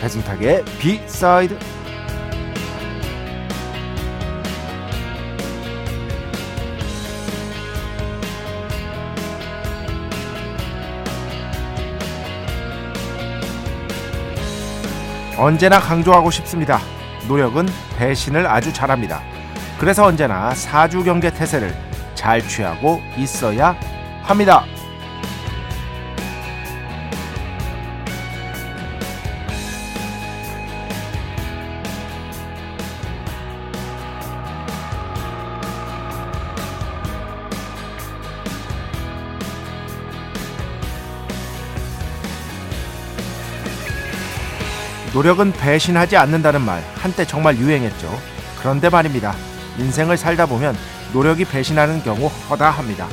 배승탁의 비사이드 언제나 강조하고 싶습니다. 노력은 배신을 아주 잘합니다. 그래서 언제나 사주 경계 태세를 잘 취하고 있어야 합니다. 노력은 배신하지 않는다는 말 한때 정말 유행했죠. 그런데 말입니다. 인생을 살다 보면 노력이 배신하는 경우 허다합니다.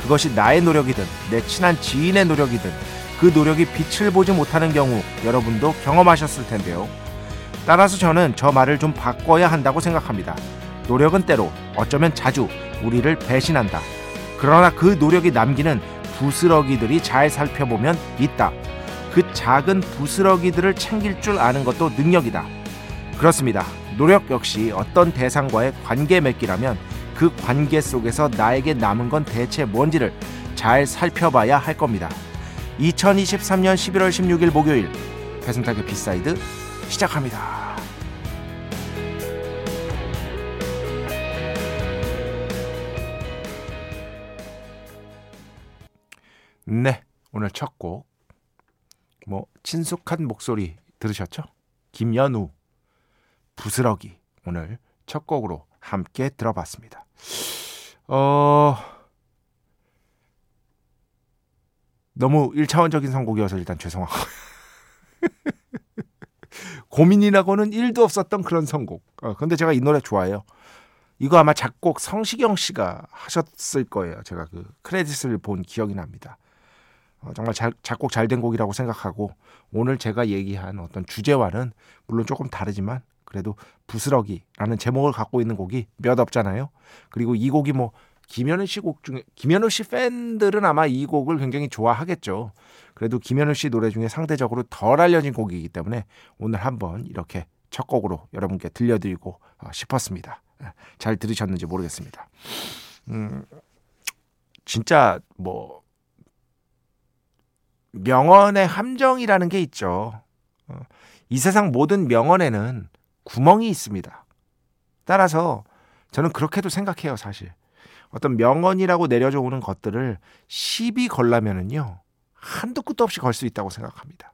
그것이 나의 노력이든 내 친한 지인의 노력이든 그 노력이 빛을 보지 못하는 경우 여러분도 경험하셨을 텐데요. 따라서 저는 저 말을 좀 바꿔야 한다고 생각합니다. 노력은 때로 어쩌면 자주 우리를 배신한다. 그러나 그 노력이 남기는 부스러기들이 잘 살펴보면 있다. 그 작은 부스러기들을 챙길 줄 아는 것도 능력이다. 그렇습니다. 노력 역시 어떤 대상과의 관계 맺기라면 그 관계 속에서 나에게 남은 건 대체 뭔지를 잘 살펴봐야 할 겁니다. 2023년 11월 16일 목요일 배순탁의 B side 시작합니다. 네, 오늘 첫 곡 뭐 친숙한 목소리 들으셨죠? 김연우 부스러기 오늘 첫 곡으로 함께 들어봤습니다. 어 너무 1차원적인 선곡이어서 일단 죄송하고 고민이라고는 1도 없었던 그런 선곡. 어, 근데 제가 이 노래 좋아해요. 이거 아마 작곡 성시경 씨가 하셨을 거예요. 제가 그 크레딧을 본 기억이 납니다. 어, 정말 자, 작곡 잘 된 곡이라고 생각하고 오늘 제가 얘기한 어떤 주제와는 물론 조금 다르지만 그래도 부스러기라는 제목을 갖고 있는 곡이 몇 없잖아요. 그리고 이 곡이 뭐 김현우 씨 곡 중에 김현우 씨 팬들은 아마 이 곡을 굉장히 좋아하겠죠. 그래도 김현우 씨 노래 중에 상대적으로 덜 알려진 곡이기 때문에 오늘 한번 이렇게 첫 곡으로 여러분께 들려드리고 어, 싶었습니다. 예, 잘 들으셨는지 모르겠습니다. 음, 진짜 뭐 명언의 함정이라는 게 있죠. 어, 이 세상 모든 명언에는 구멍이 있습니다. 따라서 저는 그렇게도 생각해요, 사실. 어떤 명언이라고 내려져 오는 것들을 시비 걸라면은요, 한도 끝도 없이 걸 수 있다고 생각합니다.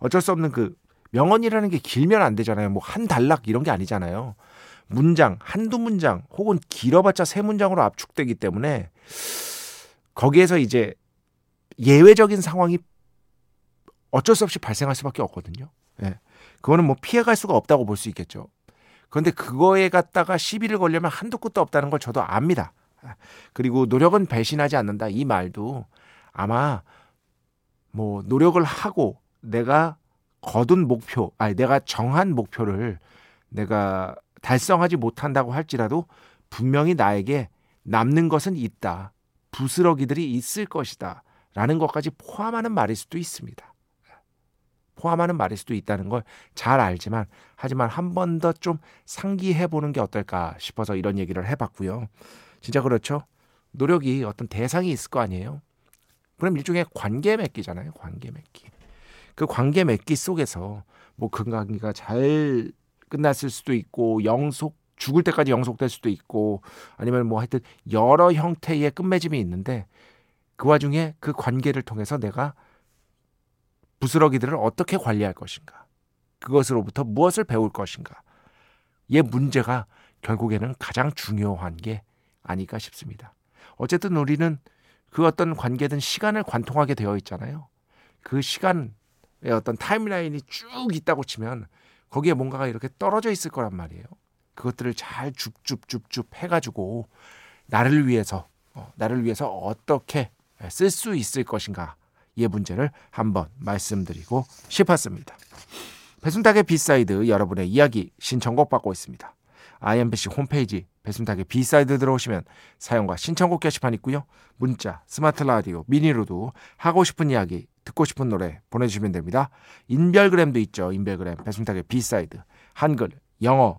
어쩔 수 없는 그 명언이라는 게 길면 안 되잖아요. 뭐 한 단락 이런 게 아니잖아요. 문장, 한두 문장 혹은 길어봤자 세 문장으로 압축되기 때문에 거기에서 이제 예외적인 상황이 어쩔 수 없이 발생할 수밖에 없거든요. 예. 그거는 뭐 피해갈 수가 없다고 볼 수 있겠죠. 그런데 그거에 갖다가 시비를 걸려면 한도 끝도 없다는 걸 저도 압니다. 그리고 노력은 배신하지 않는다 이 말도 아마 뭐 노력을 하고 내가 거둔 목표, 아니 내가 정한 목표를 내가 달성하지 못한다고 할지라도 분명히 나에게 남는 것은 있다. 부스러기들이 있을 것이다. 라는 것까지 포함하는 말일 수도 있습니다. 포함하는 말일 수도 있다는 걸 잘 알지만 하지만 한 번 더 좀 상기해 보는 게 어떨까 싶어서 이런 얘기를 해 봤고요. 진짜 그렇죠. 노력이 어떤 대상이 있을 거 아니에요. 그럼 일종의 관계 맺기잖아요. 관계 맺기. 그 관계 맺기 속에서 뭐그 관계가 잘 끝났을 수도 있고 영속 죽을 때까지 영속될 수도 있고 아니면 뭐 하여튼 여러 형태의 끝맺음이 있는데 그 와중에 그 관계를 통해서 내가 부스러기들을 어떻게 관리할 것인가. 그것으로부터 무엇을 배울 것인가? 이 문제가 결국에는 가장 중요한 게 아닐까 싶습니다. 어쨌든 우리는 그 어떤 관계든 시간을 관통하게 되어 있잖아요. 그 시간의 어떤 timeline이 쭉 있다고 치면 거기에 뭔가가 이렇게 떨어져 있을 거란 말이에요. 그것들을 잘 줍줍줍줍 해가지고 나를 위해서 어, 나를 위해서 어떻게 쓸 수 있을 것인가 이 문제를 한번 말씀드리고 싶었습니다. 배순탁의 B side 여러분의 이야기 신청곡 받고 있습니다. IMBC 홈페이지 배순탁의 B side 들어오시면 사연과 신청곡 게시판 있고요. 문자, 스마트 라디오, 미니로도 하고 싶은 이야기, 듣고 싶은 노래 보내주시면 됩니다. 인별그램도 있죠. 인별그램 배순탁의 B side 한글, 영어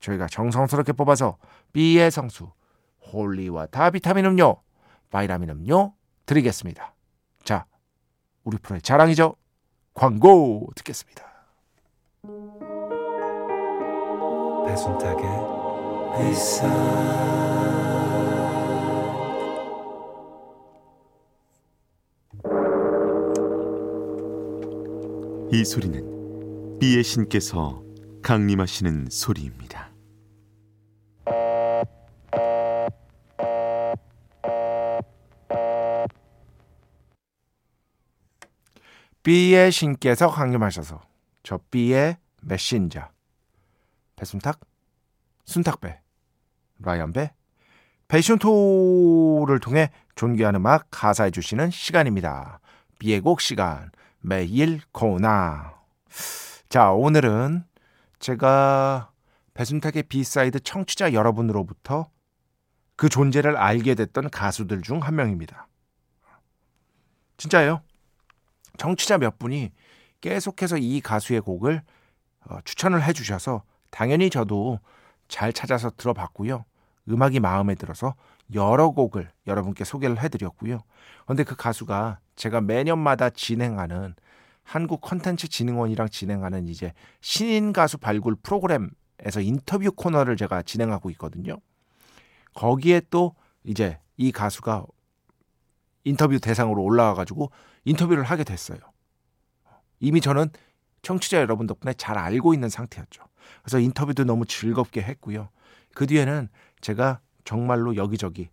저희가 정성스럽게 뽑아서 B의 성수, holy water 비타민 음료, 바이라민 음료 드리겠습니다. 자, 우리 프로의 자랑이죠. 광고 듣겠습니다. 배순탁의 회사 이 소리는 비의 신께서 강림하시는 소리입니다. B의 신께서 강림하셔서 저 B의 메신저 배순탁 순탁배 라이언배 패션토를 통해 존귀한 음악 하사해 주시는 시간입니다. B의 곡 시간 매일 코너 자 오늘은 제가 배순탁의 B side 청취자 여러분으로부터 그 존재를 알게 됐던 가수들 중 한 명입니다. 진짜예요. 청취자 몇 분이 계속해서 이 가수의 곡을 어, 추천을 해주셔서 당연히 저도 잘 찾아서 들어봤고요. 음악이 마음에 들어서 여러 곡을 여러분께 소개를 해드렸고요. 그런데 그 가수가 제가 매년마다 진행하는 한국 컨텐츠 진흥원이랑 진행하는 이제 신인 가수 발굴 프로그램에서 인터뷰 코너를 제가 진행하고 있거든요. 거기에 또 이제 이 가수가 인터뷰 대상으로 올라와 가지고 인터뷰를 하게 됐어요. 이미 저는 청취자 여러분 덕분에 잘 알고 있는 상태였죠. 그래서 인터뷰도 너무 즐겁게 했고요. 그 뒤에는 제가 정말로 여기저기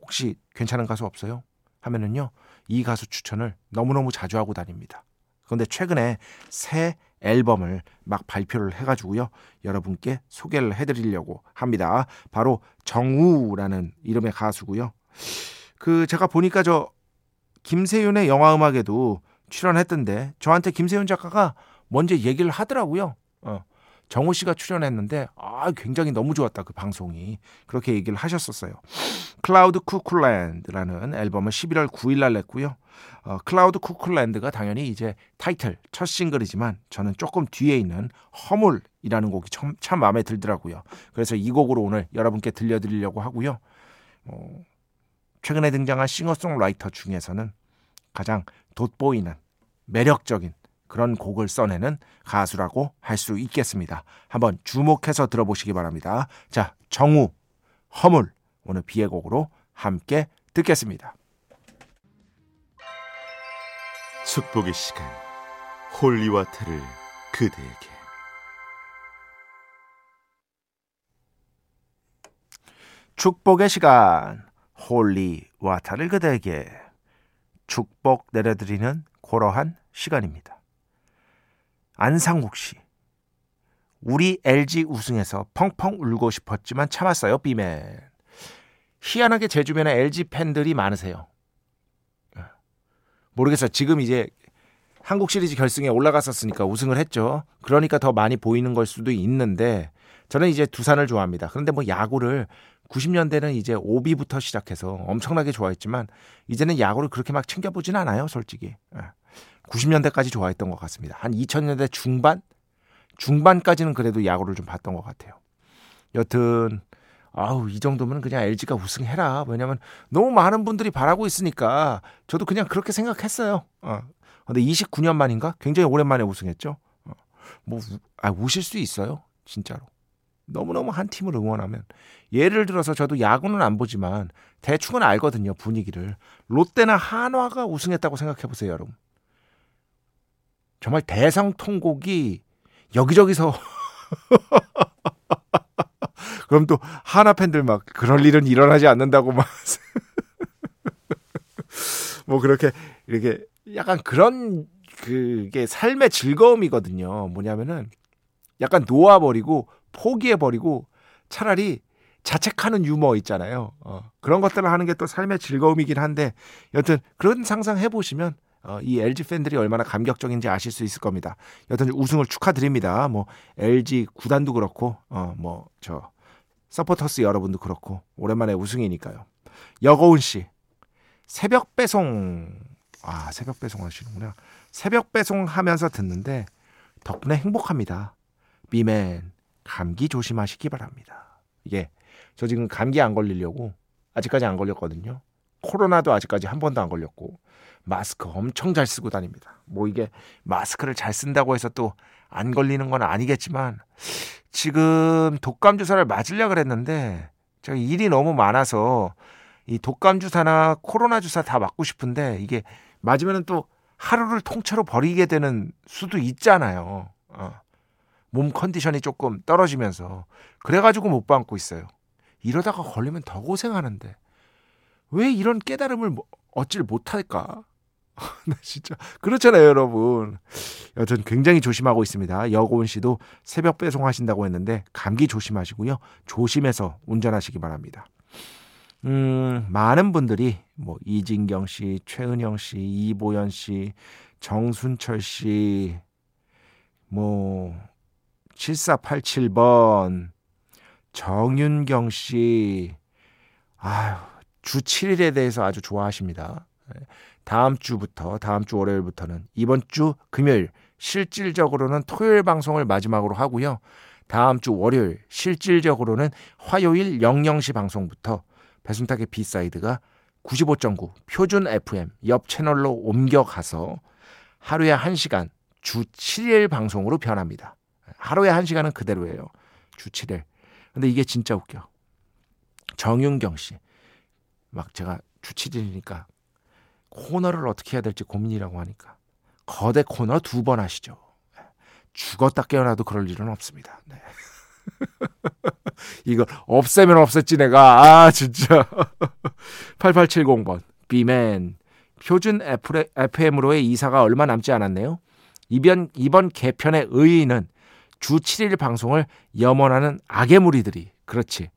혹시 괜찮은 가수 없어요? 하면은요. 이 가수 추천을 너무너무 자주 하고 다닙니다. 그런데 최근에 새 앨범을 막 발표를 해가지고요. 여러분께 소개를 해드리려고 합니다. 바로 정우라는 이름의 가수고요. 그 제가 보니까 저 김세윤의 영화 음악에도 출연했던데 저한테 김세윤 작가가 먼저 얘기를 하더라고요. 어. 정우 씨가 출연했는데 아 굉장히 너무 좋았다 그 방송이 그렇게 얘기를 하셨었어요. Cloud Cuckoo Land라는 앨범을 11월 9일 날 냈고요. 어, Cloud Cuckoo Land가 당연히 이제 타이틀 첫 싱글이지만 저는 조금 뒤에 있는 허물이라는 곡이 참, 참 마음에 들더라고요. 그래서 이 곡으로 오늘 여러분께 들려드리려고 하고요. 어, 최근에 등장한 싱어송라이터 중에서는 가장 돋보이는 매력적인 그런 곡을 써내는 가수라고 할 수 있겠습니다. 한번 주목해서 들어보시기 바랍니다. 자, 정우, 허물, 오늘 비의 곡으로 함께 듣겠습니다. 축복의 시간, holy water를 그대에게. 축복의 시간, holy water를 그대에게 축복 내려드리는 고러한 시간입니다. 안상국 씨. 우리 LG 우승해서 펑펑 울고 싶었지만 참았어요, B man. 희한하게 제 주변에 LG 팬들이 많으세요. 예. 모르겠어요. 지금 이제 한국 시리즈 결승에 올라갔었으니까 우승을 했죠. 그러니까 더 많이 보이는 걸 수도 있는데 저는 이제 두산을 좋아합니다. 그런데 뭐 야구를 90년대는 이제 오비부터 시작해서 엄청나게 좋아했지만 이제는 야구를 그렇게 막 챙겨보진 않아요, 솔직히. 90년대까지 예. 좋아했던 것 같습니다. 한 2000년대 중반? 중반까지는 그래도 야구를 좀 봤던 것 같아요. 여튼 아우 이 정도면 그냥 LG가 우승해라. 왜냐면 너무 많은 분들이 바라고 있으니까 저도 그냥 그렇게 생각했어요. 어. 근데 29년 만인가? 굉장히 오랜만에 우승했죠. 어. 뭐 아, 우실 수 있어요. 진짜로. 너무너무 한 팀을 응원하면 예를 들어서 저도 야구는 안 보지만 대충은 알거든요. 분위기를. 롯데나 한화가 우승했다고 생각해 보세요, 여러분. 정말 대성통곡이 여기저기서 그럼 또 하나 팬들 막 그럴 일은 일어나지 않는다고 막 뭐 그렇게 이렇게 약간 그런 그게 삶의 즐거움이거든요. 뭐냐면은 약간 놓아버리고 포기해버리고 차라리 자책하는 유머 있잖아요. 어, 그런 것들을 하는 게 또 삶의 즐거움이긴 한데 여튼 그런 상상 해 보시면 어, 이 LG 팬들이 얼마나 감격적인지 아실 수 있을 겁니다. 여튼 우승을 축하드립니다. 뭐 LG 구단도 그렇고 어, 뭐저 서포터스 여러분도 그렇고 오랜만에 우승이니까요. 여거운 씨 새벽 배송 아 새벽 배송 하시는구나. 새벽 배송 하면서 듣는데 덕분에 행복합니다. 비맨 감기 조심하시기 바랍니다. 이게 저 지금 감기 안 걸리려고 아직까지 안 걸렸거든요. 코로나도 아직까지 한 번도 안 걸렸고 마스크 엄청 잘 쓰고 다닙니다. 뭐 이게 마스크를 잘 쓴다고 해서 또 안 걸리는 건 아니겠지만 지금 독감 주사를 맞으려 그랬는데 제가 일이 너무 많아서 이 독감 주사나 코로나 주사 다 맞고 싶은데 이게 맞으면 또 하루를 통째로 버리게 되는 수도 있잖아요. 어. 몸 컨디션이 조금 떨어지면서 그래가지고 못 받고 있어요. 이러다가 걸리면 더 고생하는데 왜 이런 깨달음을 뭐 얻질 못할까? 나 진짜 그렇잖아요, 여러분. 여튼 굉장히 조심하고 있습니다. 여고은 씨도 새벽 배송하신다고 했는데 감기 조심하시고요. 조심해서 운전하시기 바랍니다. 음, 많은 분들이 뭐 이진경 씨, 최은영 씨, 이보연 씨, 정순철 씨, 뭐 7487번 정윤경 씨, 아유, 주 7일에 대해서 아주 좋아하십니다. 다음 주부터 다음 주 월요일부터는 이번 주 금요일 실질적으로는 토요일 방송을 마지막으로 하고요. 다음 주 월요일 실질적으로는 화요일 00시 방송부터 배순탁의 B side가 95.9 표준 FM 옆 채널로 옮겨가서 하루에 1시간 주 7일 방송으로 변합니다. 하루에 1시간은 그대로예요. 주 7일. 근데 이게 진짜 웃겨. 정윤경 씨. 막 제가 주 7일이니까 코너를 어떻게 해야 될지 고민이라고 하니까 거대 코너 두 번 하시죠. 죽었다 깨어나도 그럴 일은 없습니다. 네. 이거 없애면 없었지 내가 아 진짜 8870번 비맨 표준 FM으로의 이사가 얼마 남지 않았네요. 이번 이번 개편의 의의는 주 7일 방송을 염원하는 악의 무리들이 그렇지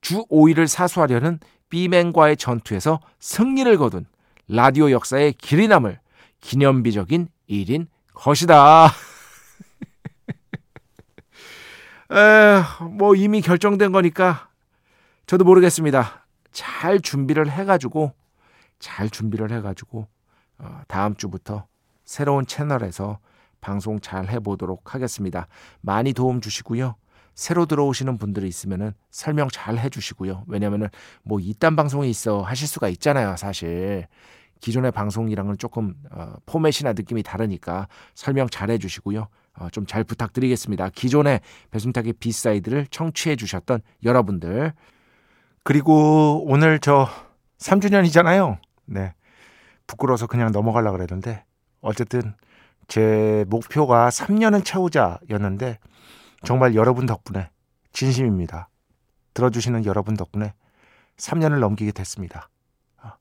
주 5일을 사수하려는 비맨과의 전투에서 승리를 거둔 라디오 역사의 길이 남을 기념비적인 일인 것이다. 에, 뭐 이미 결정된 거니까 저도 모르겠습니다. 잘 준비를 해가지고 잘 준비를 해가지고 어, 다음 주부터 새로운 채널에서 방송 잘 해보도록 하겠습니다. 많이 도움 주시고요. 새로 들어오시는 분들이 있으면은 설명 잘 해주시고요. 왜냐면은 뭐 이딴 방송이 있어 하실 수가 있잖아요, 사실. 기존의 방송이랑은 조금 어, 포맷이나 느낌이 다르니까 설명 잘 해주시고요. 어, 좀 잘 부탁드리겠습니다. 기존의 배순탁의 B side를 청취해 주셨던 여러분들 그리고 오늘 저 3주년이잖아요. 네. 부끄러워서 그냥 넘어가려 그랬는데 어쨌든 제 목표가 3년은 채우자였는데 정말 여러분 덕분에 진심입니다. 들어주시는 여러분 덕분에 3년을 넘기게 됐습니다. 아,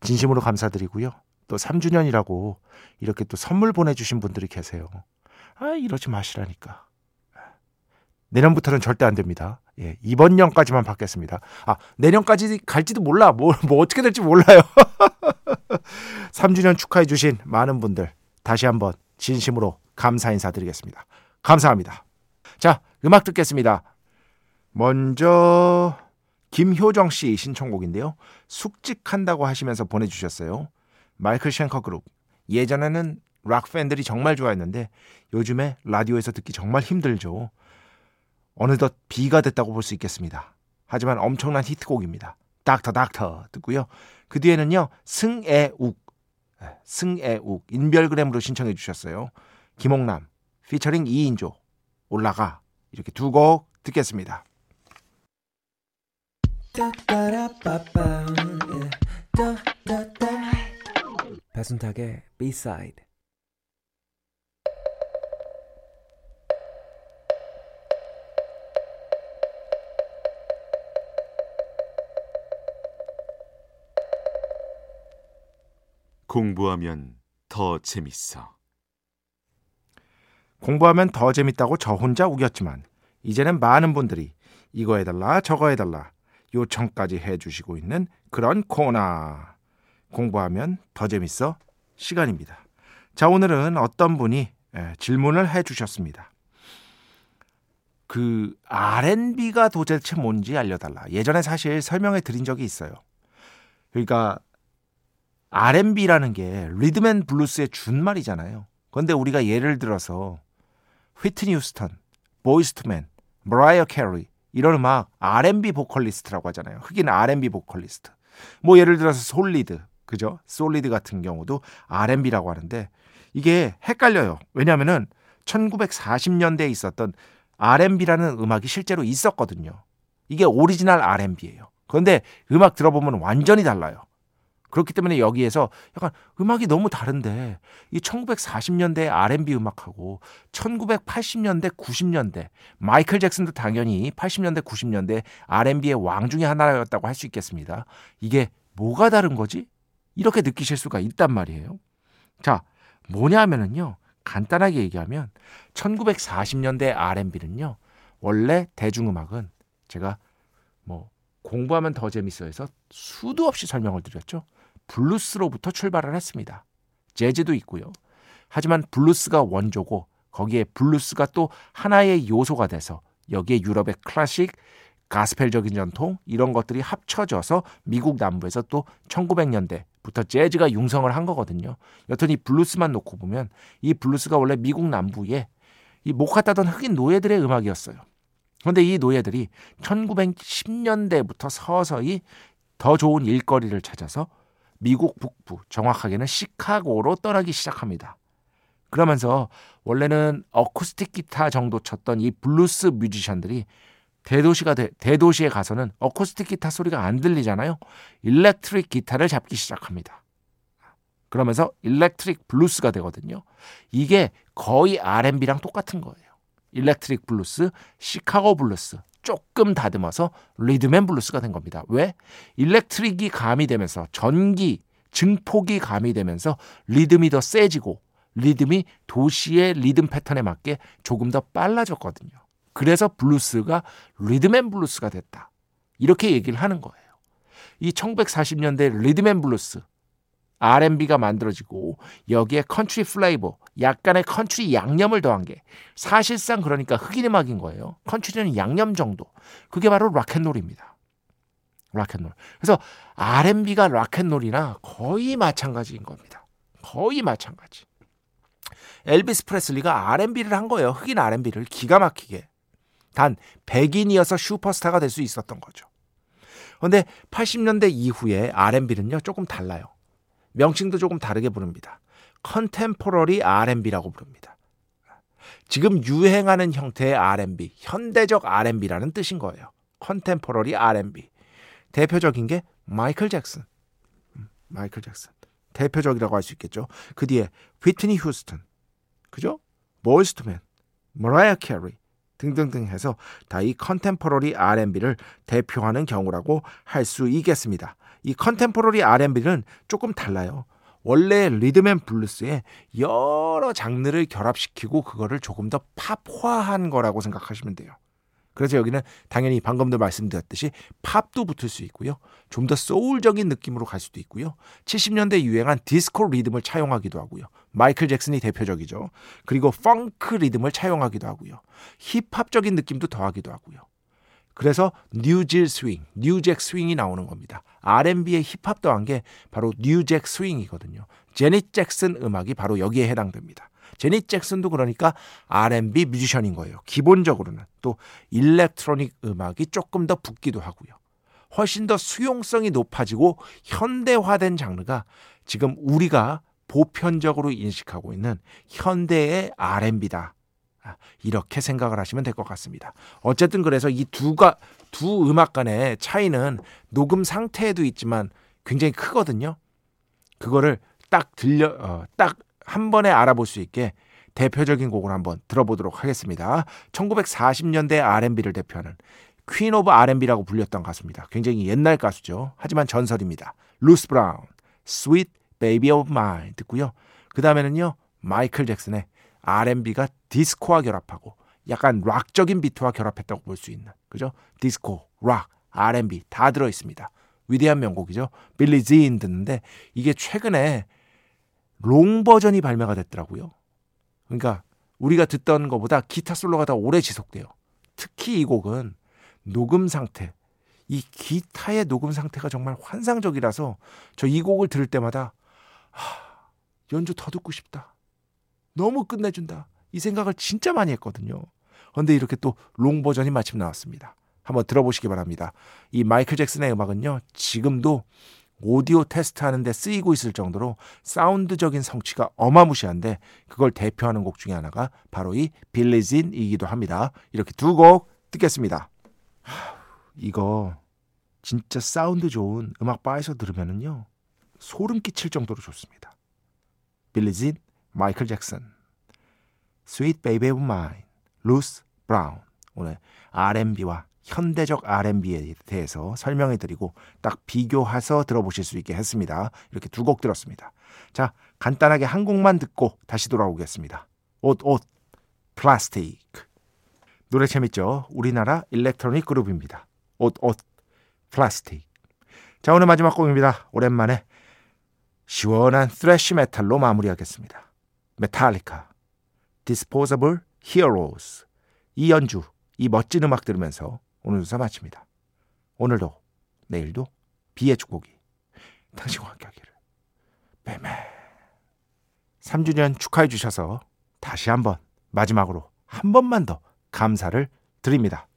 진심으로 감사드리고요. 또 3주년이라고 이렇게 또 선물 보내주신 분들이 계세요. 아, 이러지 마시라니까. 내년부터는 절대 안 됩니다. 예, 이번 년까지만 받겠습니다. 아, 내년까지 갈지도 몰라. 뭐, 뭐 어떻게 될지 몰라요. 3주년 축하해 주신 많은 분들, 다시 한번 진심으로 감사 인사드리겠습니다. 감사합니다. 자, 음악 듣겠습니다. 먼저 김효정 씨 신청곡인데요. 숙직한다고 하시면서 보내주셨어요. 마이클 쉔커 그룹. 예전에는 락 팬들이 정말 좋아했는데 요즘에 라디오에서 듣기 정말 힘들죠. 어느덧 B가 됐다고 볼 수 있겠습니다. 하지만 엄청난 히트곡입니다. 닥터 닥터 듣고요. 그 뒤에는요. 승애욱 네, 승애욱 인별그램으로 신청해 주셨어요. 김홍남 피처링 2인조 올라가 이렇게 두 곡 듣겠습니다. 배순탁의 B-side 공부하면 더 재밌어. 공부하면 더 재밌다고 저 혼자 우겼지만 이제는 많은 분들이 이거 해달라 저거 해달라 요청까지 해주시고 있는 그런 코너 공부하면 더 재밌어 시간입니다. 자 오늘은 어떤 분이 예, 질문을 해주셨습니다. 그 R&B가 도대체 뭔지 알려달라. 예전에 사실 설명해 드린 적이 있어요. 그러니까 R&B라는 게 리듬 앤 블루스의 준말이잖아요. 그런데 우리가 예를 들어서 휘트니 휴스턴, 보이즈 투 맨, 머라이어 캐리 이런 음악 R&B 보컬리스트라고 하잖아요. 흑인 R&B 보컬리스트. 뭐 예를 들어서 솔리드, 그죠? 솔리드 같은 경우도 R&B라고 하는데 이게 헷갈려요. 왜냐하면은 1940년대에 있었던 R&B라는 음악이 실제로 있었거든요. 이게 오리지널 R&B예요. 그런데 음악 들어보면 완전히 달라요. 그렇기 때문에 여기에서 약간 음악이 너무 다른데 이 1940년대 R&B 음악하고 1980년대 90년대 마이클 잭슨도 당연히 80년대 90년대 R&B의 왕 중의 하나였다고 할 수 있겠습니다. 이게 뭐가 다른 거지? 이렇게 느끼실 수가 있단 말이에요. 자, 뭐냐면은요. 간단하게 얘기하면 1940년대 R&B는요. 원래 대중음악은 제가 뭐 공부하면 더 재밌어 해서 수도 없이 설명을 드렸죠. 블루스로부터 출발을 했습니다. 재즈도 있고요. 하지만 블루스가 원조고 거기에 블루스가 또 하나의 요소가 돼서 여기에 유럽의 클래식, 가스펠적인 전통 이런 것들이 합쳐져서 미국 남부에서 또 1900년대부터 재즈가 융성을 한 거거든요. 여튼 이 블루스만 놓고 보면 이 블루스가 원래 미국 남부에 이 목화 따던 흑인 노예들의 음악이었어요. 그런데 이 노예들이 1910년대부터 서서히 더 좋은 일거리를 찾아서 미국 북부, 정확하게는 시카고로 떠나기 시작합니다. 그러면서 원래는 어쿠스틱 기타 정도 쳤던 이 블루스 뮤지션들이 대도시가 되, 대도시에 가서는 어쿠스틱 기타 소리가 안 들리잖아요. 일렉트릭 기타를 잡기 시작합니다. 그러면서 일렉트릭 블루스가 되거든요. 이게 거의 R&B랑 똑같은 거예요. 일렉트릭 블루스, 시카고 블루스, 조금 다듬어서 리듬 앤 블루스가 된 겁니다. 왜? 일렉트릭이 가미되면서 전기, 증폭이 가미되면서 리듬이 더 세지고 리듬이 도시의 리듬 패턴에 맞게 조금 더 빨라졌거든요. 그래서 블루스가 리듬 앤 블루스가 됐다. 이렇게 얘기를 하는 거예요. 이 1940년대 리듬 앤 블루스 R&B가 만들어지고 여기에 컨트리 flavor, 약간의 컨트리 양념을 더한 게 사실상 그러니까 흑인 음악인 거예요. 컨트리는 양념 정도. 그게 바로 락앤롤입니다. 락앤롤. 그래서 R&B가 락앤롤이나 거의 마찬가지인 겁니다. 거의 마찬가지. 엘비스 프레슬리가 R&B를 한 거예요. 흑인 R&B를 기가 막히게. 단 백인이어서 슈퍼스타가 될 수 있었던 거죠. 그런데 80년대 이후에 R&B는요 조금 달라요. 명칭도 조금 다르게 부릅니다. contemporary R&B라고 부릅니다. 지금 유행하는 형태의 R&B, 현대적 R&B라는 뜻인 거예요. contemporary R&B. 대표적인 게 마이클 잭슨. 음, 마이클 잭슨. 대표적이라고 할 수 있겠죠. 그 뒤에 휘트니 휴스턴. 그죠? 보이즈 투 맨, 머라이어 캐리 등등등 해서 다 이 contemporary R&B를 대표하는 경우라고 할 수 있겠습니다. 이 contemporary R&B는 조금 달라요. 원래 리듬앤 블루스에 여러 장르를 결합시키고 그거를 조금 더 팝화한 거라고 생각하시면 돼요. 그래서 여기는 당연히 방금도 말씀드렸듯이 팝도 붙을 수 있고요. 좀 더 소울적인 느낌으로 갈 수도 있고요. 70년대 유행한 디스코 리듬을 차용하기도 하고요. 마이클 잭슨이 대표적이죠. 그리고 펑크 리듬을 차용하기도 하고요. 힙합적인 느낌도 더하기도 하고요. 그래서 new jack swing, new jack swing이 나오는 겁니다. R&B의 힙합 더한 게 바로 new jack swing이거든요. 제닛 잭슨 음악이 바로 여기에 해당됩니다. 제니 잭슨도 그러니까 R&B 뮤지션인 거예요. 기본적으로는 또 일렉트로닉 음악이 조금 더 붙기도 하고요. 훨씬 더 수용성이 높아지고 현대화된 장르가 지금 우리가 보편적으로 인식하고 있는 현대의 R&B다. 아, 이렇게 생각을 하시면 될 것 같습니다. 어쨌든 그래서 이 두가 두 음악 간의 차이는 녹음 상태에도 있지만 굉장히 크거든요. 그거를 딱 들려 어, 딱한 번에 알아볼 수 있게 대표적인 곡을 한번 들어보도록 하겠습니다. 1940년대 R&B를 대표하는 Queen of R&B라고 불렸던 가수입니다. 굉장히 옛날 가수죠. 하지만 전설입니다. 루스 브라운, Sweet Baby of Mine 듣고요. 그 다음에는요. 마이클 잭슨의 R&B가 디스코와 결합하고 약간 락적인 비트와 결합했다고 볼 수 있는 그죠? 디스코, 락, R&B 다 들어 있습니다. 위대한 명곡이죠. 빌리 진 듣는데 이게 최근에 long version이 발매가 됐더라고요. 그러니까 우리가 듣던 것보다 기타 솔로가 더 오래 지속돼요. 특히 이 곡은 녹음 상태, 이 기타의 녹음 상태가 정말 환상적이라서 저 이 곡을 들을 때마다 하, 연주 더 듣고 싶다. 너무 끝내준다. 이 생각을 진짜 많이 했거든요. 그런데 이렇게 또 long version이 마침 나왔습니다. 한번 들어보시기 바랍니다. 이 마이클 잭슨의 음악은요, 지금도 오디오 테스트 하는데 쓰이고 있을 정도로 사운드적인 성취가 어마무시한데 그걸 대표하는 곡 중에 하나가 바로 이 빌리진이기도 합니다. 이렇게 두 곡 듣겠습니다. 하, 이거 진짜 사운드 좋은 음악 바에서 들으면은요 소름 끼칠 정도로 좋습니다. 빌리진, 마이클 잭슨, Sweet Baby 루스 브라운 오늘 R&B와 현대적 R&B에 대해서 설명해 드리고 딱 비교해서 들어보실 수 있게 했습니다. 이렇게 두 곡 들었습니다. 자, 간단하게 한 곡만 듣고 다시 돌아오겠습니다. 옷, 옷, 플라스틱. 노래 재밌죠? 우리나라 일렉트로닉 그룹입니다. 옷, 옷, 플라스틱. 자, 오늘 마지막 곡입니다. 오랜만에 시원한 스래시 메탈로 마무리하겠습니다. 메탈리카, Disposable Heroes. 이 연주, 이 멋진 음악 들으면서 오늘 순서 마칩니다. 오늘도 내일도 B의 축복이 당신과 함께하기를. 매매. 3주년 축하해 주셔서 다시 한번 마지막으로 한 번만 더 감사를 드립니다.